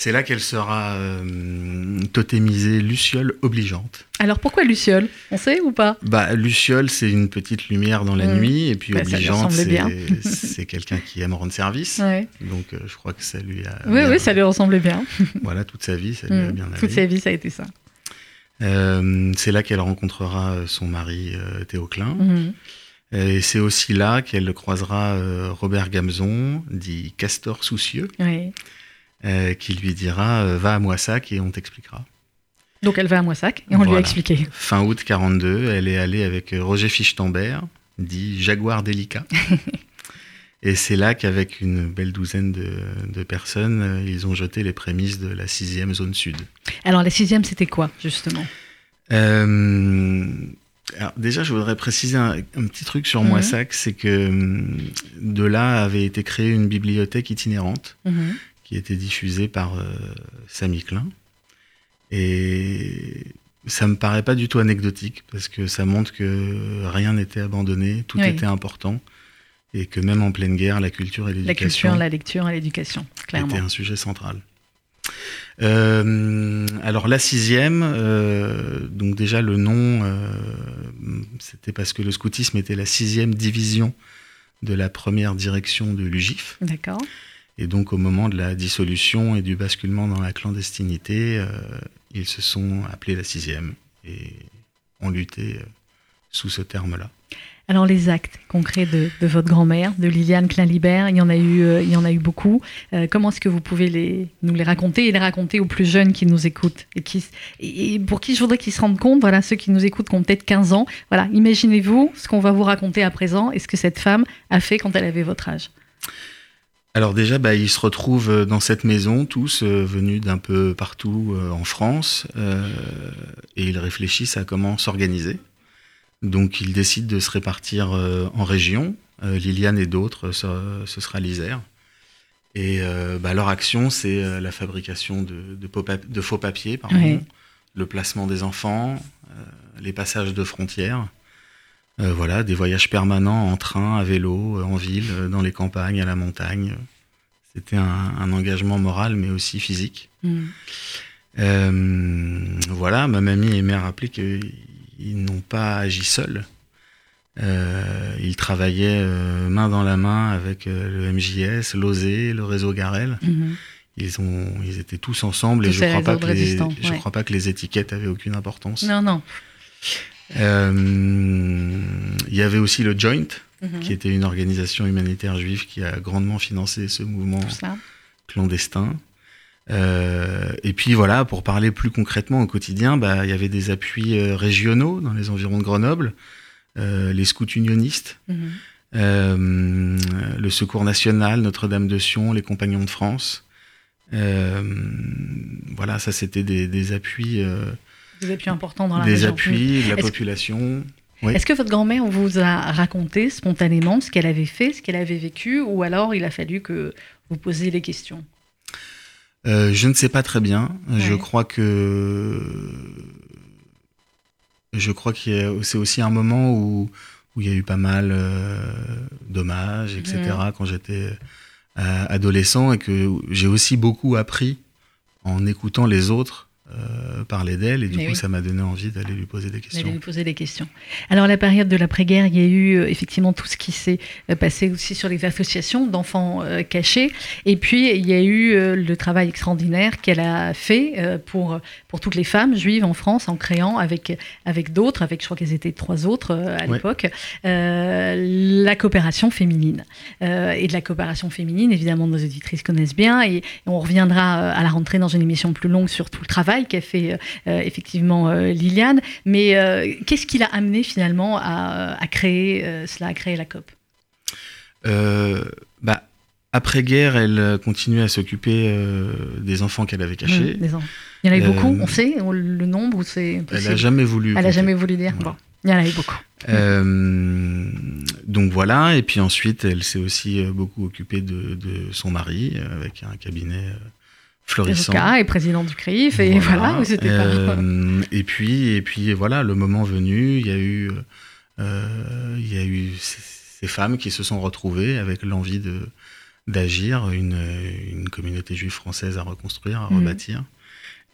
C'est là qu'elle sera euh, totémisée Luciole obligeante. Alors pourquoi Luciole? On sait ou pas? Bah, Luciole, c'est une petite lumière dans la mmh. nuit, et puis obligeante, c'est quelqu'un qui aime rendre service. Donc euh, je crois que ça lui a. Oui, oui, ça lui ressemblait bien. voilà, toute sa vie, ça lui a mmh. bien allé. Toute sa vie, ça a été ça. Euh, c'est là qu'elle rencontrera son mari Théo Klein. Mmh. Et c'est aussi là qu'elle croisera Robert Gamzon, dit Castor Soucieux. Oui. Euh, qui lui dira euh, va à Moissac et on t'expliquera. Donc elle va à Moissac et on lui a expliqué. Fin août 42, elle est allée avec euh, Roger Fichtambert, dit Jaguar délicat. et c'est là qu'avec une belle douzaine de, personnes, ils ont jeté les prémices de la sixième zone sud. Alors la sixième, c'était quoi justement? Alors déjà, je voudrais préciser un, petit truc sur mhm. Moissac, c'est que hum, de là avait été créée une bibliothèque itinérante mhm qui était diffusé par euh, Samy Klein. Et ça me paraît pas du tout anecdotique parce que ça montre que rien n'était abandonné, tout était important et que même en pleine guerre, la culture et l'éducation. La culture, la lecture et l'éducation, clairement. Était un sujet central. Euh, alors la sixième, euh, donc déjà le nom, c'était parce que le scoutisme était la sixième division de la première direction de l'UGIF. D'accord. Et donc au moment de la dissolution et du basculement dans la clandestinité, euh, ils se sont appelés la sixième et ont lutté euh, sous ce terme-là. Alors les actes concrets de, votre grand-mère, de Liliane Klein-Libert, il y en a eu, euh, il y en a eu beaucoup. comment est-ce que vous pouvez nous les raconter et les raconter aux plus jeunes qui nous écoutent et, qui, et pour qui je voudrais qu'ils se rendent compte, voilà, ceux qui nous écoutent qui ont peut-être 15 ans, voilà, imaginez-vous ce qu'on va vous raconter à présent et ce que cette femme a fait quand elle avait votre âge. Alors déjà, bah, ils se retrouvent euh, dans cette maison, tous euh, venus d'un peu partout euh, en France, et ils réfléchissent à comment s'organiser. Donc ils décident de se répartir en régions. Liliane et d'autres, ce, sera l'Isère. Et bah, leur action, c'est la fabrication de, faux papiers, le placement des enfants, les passages de frontières. Euh, voilà, des voyages permanents en train, à vélo, euh, en ville, euh, dans les campagnes, à la montagne. C'était un, engagement moral, mais aussi physique. Mm. voilà, ma mamie aimait rappeler qu'ils n'ont pas agi seuls. ils travaillaient main dans la main avec le MJS, l'OSE, le réseau Garel. Mm-hmm. Ils, ont, ils étaient tous ensemble et je ne crois, pas que les, je crois pas que les étiquettes avaient aucune importance. Non, non. Euh, il y avait aussi le Joint, mhm. qui était une organisation humanitaire juive qui a grandement financé ce mouvement clandestin. Euh, et puis voilà, pour parler plus concrètement au quotidien, bah, il y avait des appuis euh, régionaux dans les environs de Grenoble, les scouts unionistes, mhm. le Secours national, Notre-Dame de Sion, les Compagnons de France. voilà, ça c'était des, des, appuis des appuis importants dans la Des appuis, de la population. Est-ce que votre grand-mère vous a raconté spontanément ce qu'elle avait fait, ce qu'elle avait vécu, ou alors il a fallu que vous posiez les questions? Euh, Je ne sais pas très bien. Je crois que je crois que c'est aussi un moment où, où il y a eu pas mal euh, d'hommages, etc. Mm. Quand j'étais euh, adolescent et que j'ai aussi beaucoup appris en écoutant les autres euh, parler d'elle et du coup ça m'a donné envie d'aller lui poser des questions. lui poser des questions. Alors la période de l'après-guerre, il y a eu euh, effectivement tout ce qui s'est euh, passé aussi sur les associations d'enfants cachés et puis il y a eu le travail extraordinaire qu'elle a fait pour, pour toutes les femmes juives en France en créant avec, avec d'autres, avec je crois qu'elles étaient trois autres à l'époque, la coopération féminine. et de la coopération féminine, évidemment nos auditrices connaissent bien et on reviendra à la rentrée dans une émission plus longue sur tout le travail qu'a fait euh, effectivement euh, Liliane. Mais euh, qu'est-ce qui l'a amené finalement à, créer cela, à créer la COP? Bah, après-guerre, elle continuait à s'occuper des enfants qu'elle avait cachés. Mmh, il y en avait beaucoup, on sait le nombre ou c'est Elle n'a jamais voulu. Elle n'a jamais voulu dire. Bon, il y en avait beaucoup. donc voilà, et puis ensuite, elle s'est aussi beaucoup occupée de, de, son mari avec un cabinet florissant. et président du CRIF, et voilà, euh, Et puis, et puis voilà, le moment venu, il y a eu, euh, il y a eu ces, femmes qui se sont retrouvées avec l'envie de d'agir, une, une, communauté juive française à reconstruire, à mhm. rebâtir.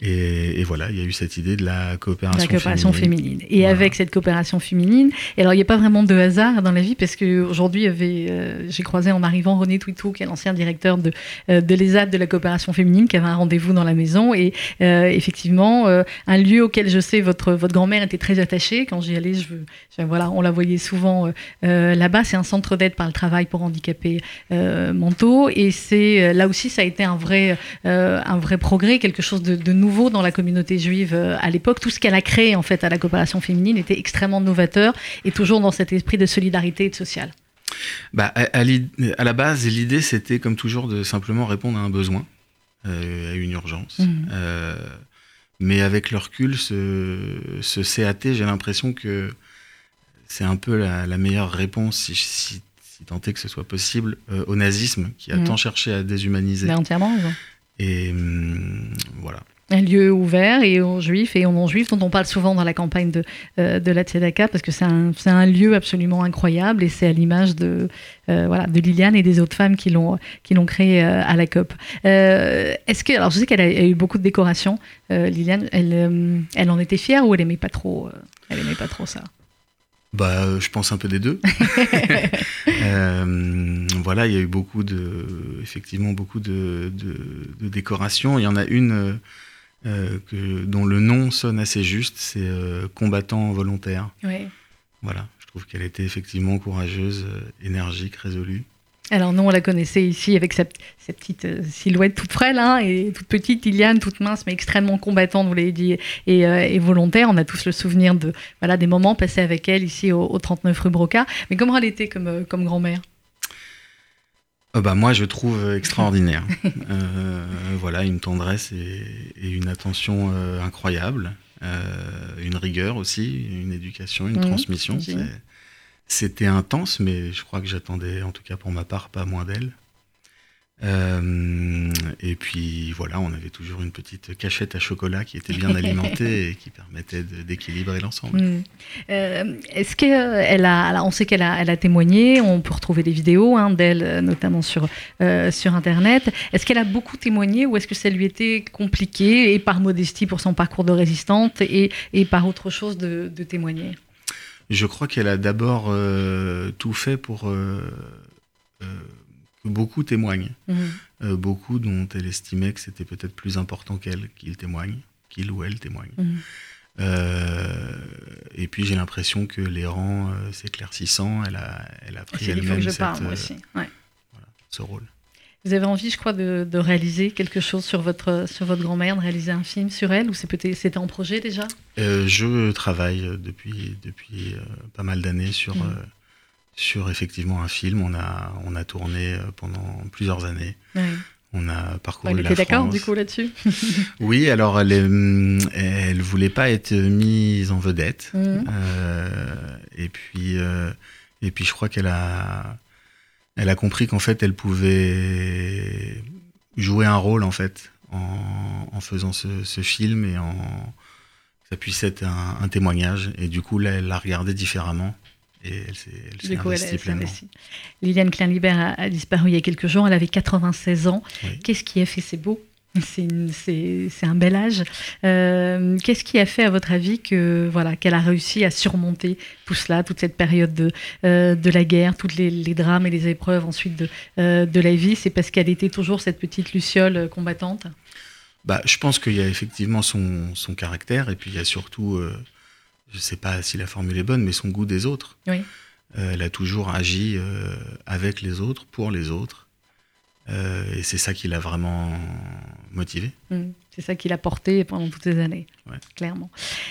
Et, voilà, il y a eu cette idée de la coopération, la coopération féminine. Et avec cette coopération féminine, et alors il n'y a pas vraiment de hasard dans la vie, parce qu'aujourd'hui, euh, j'ai croisé en arrivant René Twitou, qui est l'ancien directeur de, euh, de l'ESAD de la coopération féminine, qui avait un rendez-vous dans la maison. Et euh, effectivement, un lieu auquel je sais votre, votre grand-mère était très attachée. Quand j'y allais, je, voilà, on la voyait souvent là-bas. C'est un centre d'aide par le travail pour handicapés mentaux. Et c'est là aussi, ça a été un vrai, un vrai progrès, quelque chose de, de nouveau nouveau dans la communauté juive euh, à l'époque. Tout ce qu'elle a créé en fait à la coopération féminine était extrêmement novateur et toujours dans cet esprit de solidarité et de social. Bah, à, la base, l'idée c'était comme toujours de simplement répondre à un besoin, euh, à une urgence. Mmh. Euh, mais avec le recul, ce, ce CAT, j'ai l'impression que c'est un peu la, meilleure réponse, si, si, tant est que ce soit possible, au nazisme qui a mmh. tant cherché à déshumaniser. Mais entièrement. Et hum, voilà un lieu ouvert et aux juifs et aux non-juifs dont on parle souvent dans la campagne de, euh, de la Tzedaka parce que c'est un, un, lieu absolument incroyable et c'est à l'image de, euh, voilà, de Liliane et des autres femmes qui l'ont, qui l'ont créé euh, à la COP. est-ce que, alors je sais qu'elle a, eu beaucoup de décorations, Liliane, elle, elle en était fière ou elle aimait pas trop, elle aimait pas trop ça? Bah, je pense un peu des deux. euh, voilà, il y a eu beaucoup de, effectivement, beaucoup de, de, de décorations. Il y en a une euh, que, dont le nom sonne assez juste, c'est euh, combattant volontaire. Voilà, je trouve qu'elle était effectivement courageuse, euh, énergique, résolue. Alors nous, on la connaissait ici avec sa, petite silhouette toute frêle hein, et toute petite, Iliane, toute mince, mais extrêmement combattante, vous l'avez dit, et, volontaire. On a tous le souvenir de voilà des moments passés avec elle ici au, 39 rue Broca. Mais comment elle était comme, comme grand-mère? Bah, Moi, je trouve euh, extraordinaire. Euh, voilà, une tendresse et, une attention incroyable, une rigueur aussi, une éducation, une mmh, transmission. C'était intense, mais je crois que j'attendais, en tout cas pour ma part, pas moins d'elle. Euh, et puis voilà, on avait toujours une petite cachette à chocolat qui était bien alimentée et qui permettait d'équilibrer l'ensemble. Hmm. Euh, est-ce qu'elle a, on sait qu'elle a, elle a témoigné, on peut retrouver des vidéos hein, d'elle, notamment sur, euh, sur Internet. Est-ce qu'elle a beaucoup témoigné ou est-ce que ça lui était compliqué, et par modestie pour son parcours de résistante, et, et par autre chose de, de témoigner? Je crois qu'elle a d'abord tout fait pour beaucoup témoignent. Mhm. Euh, beaucoup dont elle estimait que c'était peut-être plus important qu'elle qu'ils témoignent, qu'il ou elle témoigne. Mhm. Euh, et puis j'ai l'impression que les rangs euh, s'éclaircissant, elle a, elle a pris elle-même ce rôle. Vous avez envie, je crois, de, réaliser quelque chose sur votre, sur votre grand-mère, de réaliser un film sur elle, ou c'était en projet déjà? Je travaille depuis, depuis pas mal d'années sur, mhm sur effectivement un film. On a, on a tourné euh, pendant plusieurs années. On a parcouru elle était d'accord du coup là-dessus Oui, alors elle, elle voulait pas être mise en vedette. Mhm. Euh, et puis, euh, et puis je crois qu'elle a, elle a compris qu'en fait elle pouvait jouer un rôle en fait en, en faisant ce, ce, film et en ça puisse être un, un témoignage. Et du coup là, elle l'a regardé différemment et elle s'est investie. Liliane Klein-Libert a, disparu il y a quelques jours, elle avait 96 ans. Qu'est-ce qui a fait C'est beau c'est un bel âge. Euh, qu'est-ce qui a fait, à votre avis, que voilà qu'elle a réussi à surmonter tout cela, toute cette période de, euh, de la guerre, tous les, drames et les épreuves ensuite de, euh, de la vie? C'est parce qu'elle était toujours cette petite luciole combattante? Bah, Je pense qu'il y a effectivement son, son, caractère et puis il y a surtout je ne sais pas si la formule est bonne, mais son goût des autres. Oui. Euh, elle a toujours agi euh, avec les autres, pour les autres. Euh, et c'est ça qui l'a vraiment motivé. Mmh. C'est ça qui l'a porté pendant toutes ces années. clairement.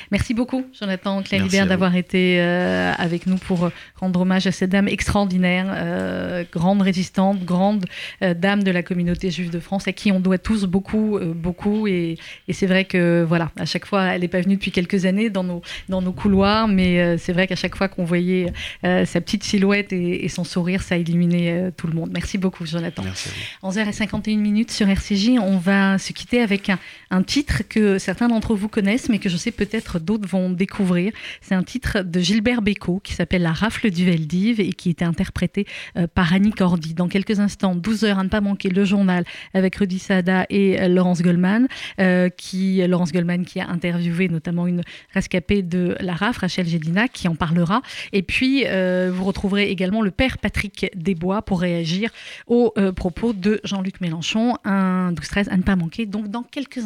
Merci beaucoup, Jonathan Claire d'avoir été euh, avec nous pour rendre hommage à cette dame extraordinaire, euh, grande résistante, grande euh, dame de la communauté juive de France, à qui on doit tous beaucoup, beaucoup. Et, c'est vrai que, voilà, à chaque fois, elle n'est pas venue depuis quelques années dans nos, dans nos couloirs, mais c'est vrai qu'à chaque fois qu'on voyait sa petite silhouette et, son sourire, ça illuminait tout le monde. Merci beaucoup, Jonathan. Merci 11h51 minutes sur RCJ, on va se quitter avec un, un titre que certains d'entre vous connaissent, mais que je sais peut-être d'autres vont découvrir. C'est un titre de Gilbert Bécaud qui s'appelle La rafle du Veldiv et qui était interprété euh, par Annie Cordy. Dans quelques instants, 12 heures à ne pas manquer le journal avec Rudy Sada et euh, Laurence Goldman, euh, qui, Laurence Goldman qui a interviewé notamment une rescapée de la RAF, Rachel Gédina, qui en parlera. Et puis, vous retrouverez également le père Patrick Desbois pour réagir aux propos de Jean-Luc Mélenchon, un 12-13 à ne pas manquer, donc dans quelques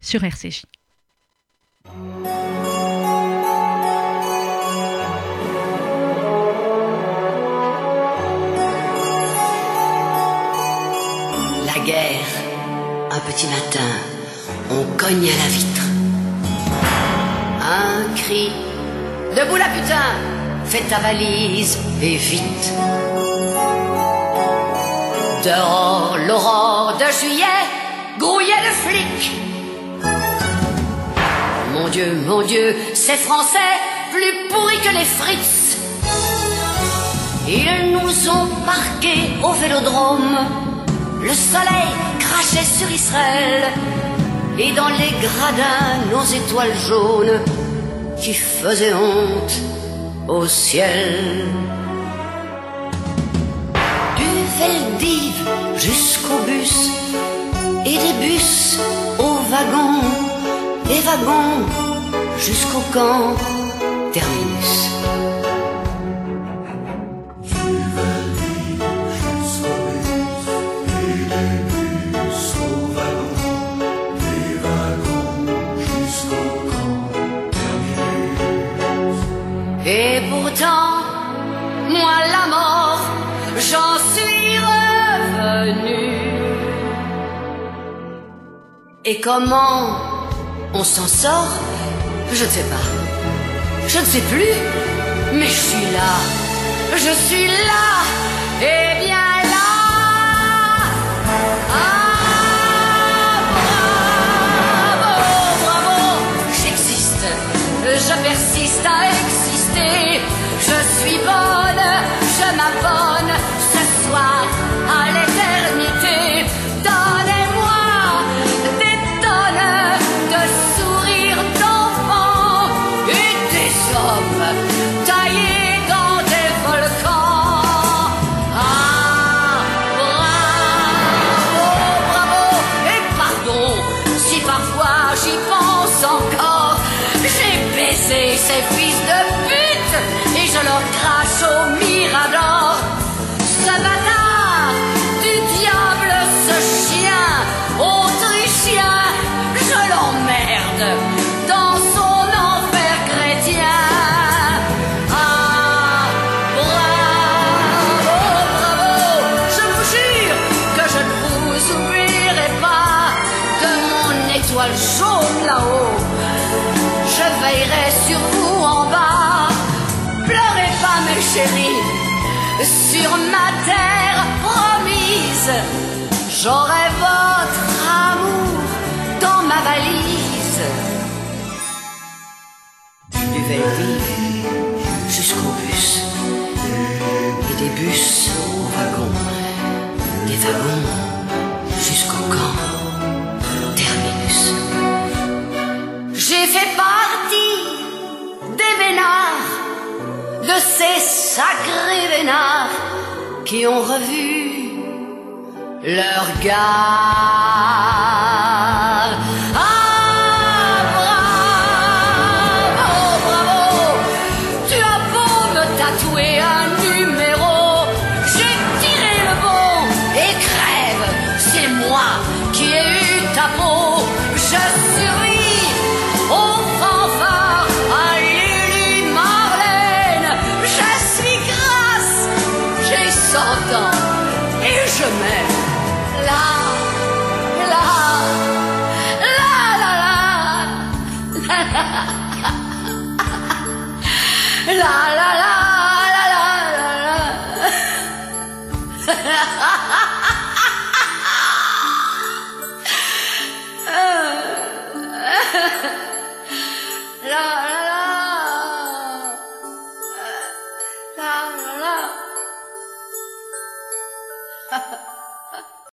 sur RCJ. La guerre, un petit matin, on cogne à la vitre. Un cri, debout la putain, fais ta valise et vite. Dehors, l'aurore de juillet, grouillait le flic mon Dieu, mon Dieu, ces Français, plus pourris que les frites. Ils nous ont parqués au vélodrome. Le soleil crachait sur Israël. Et dans les gradins, nos étoiles jaunes qui faisaient honte au ciel. Du Veldiv jusqu'au bus et des bus au wagon des wagons jusqu'au camp terminus. Et pourtant, moi la mort, j'en Et comment on s'en sort Je ne sais pas. Je ne sais plus. Mais je suis là. Je suis là. Et bien là. Ah, bravo, bravo. J'existe. Je persiste à exister. Je suis bonne. Je m'abonne j'aurai votre amour dans ma valise. Du Veldiv jusqu'au bus, et des bus au wagon, des wagons jusqu'au camp terminus. J'ai fait partie des vénards de ces sacrés vénards qui ont revu leur gare. Ah,